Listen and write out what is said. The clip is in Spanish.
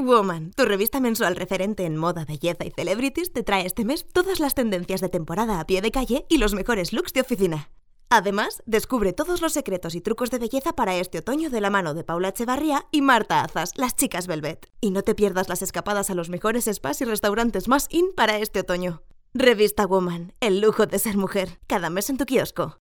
Woman, tu revista mensual referente en moda, belleza y celebrities, te trae este mes todas las tendencias de temporada a pie de calle y los mejores looks de oficina. Además, descubre todos los secretos y trucos de belleza para este otoño de la mano de Paula Echevarría y Marta Azas, las chicas Velvet. Y no te pierdas las escapadas a los mejores spas y restaurantes más in para este otoño. Revista Woman, el lujo de ser mujer, cada mes en tu kiosco.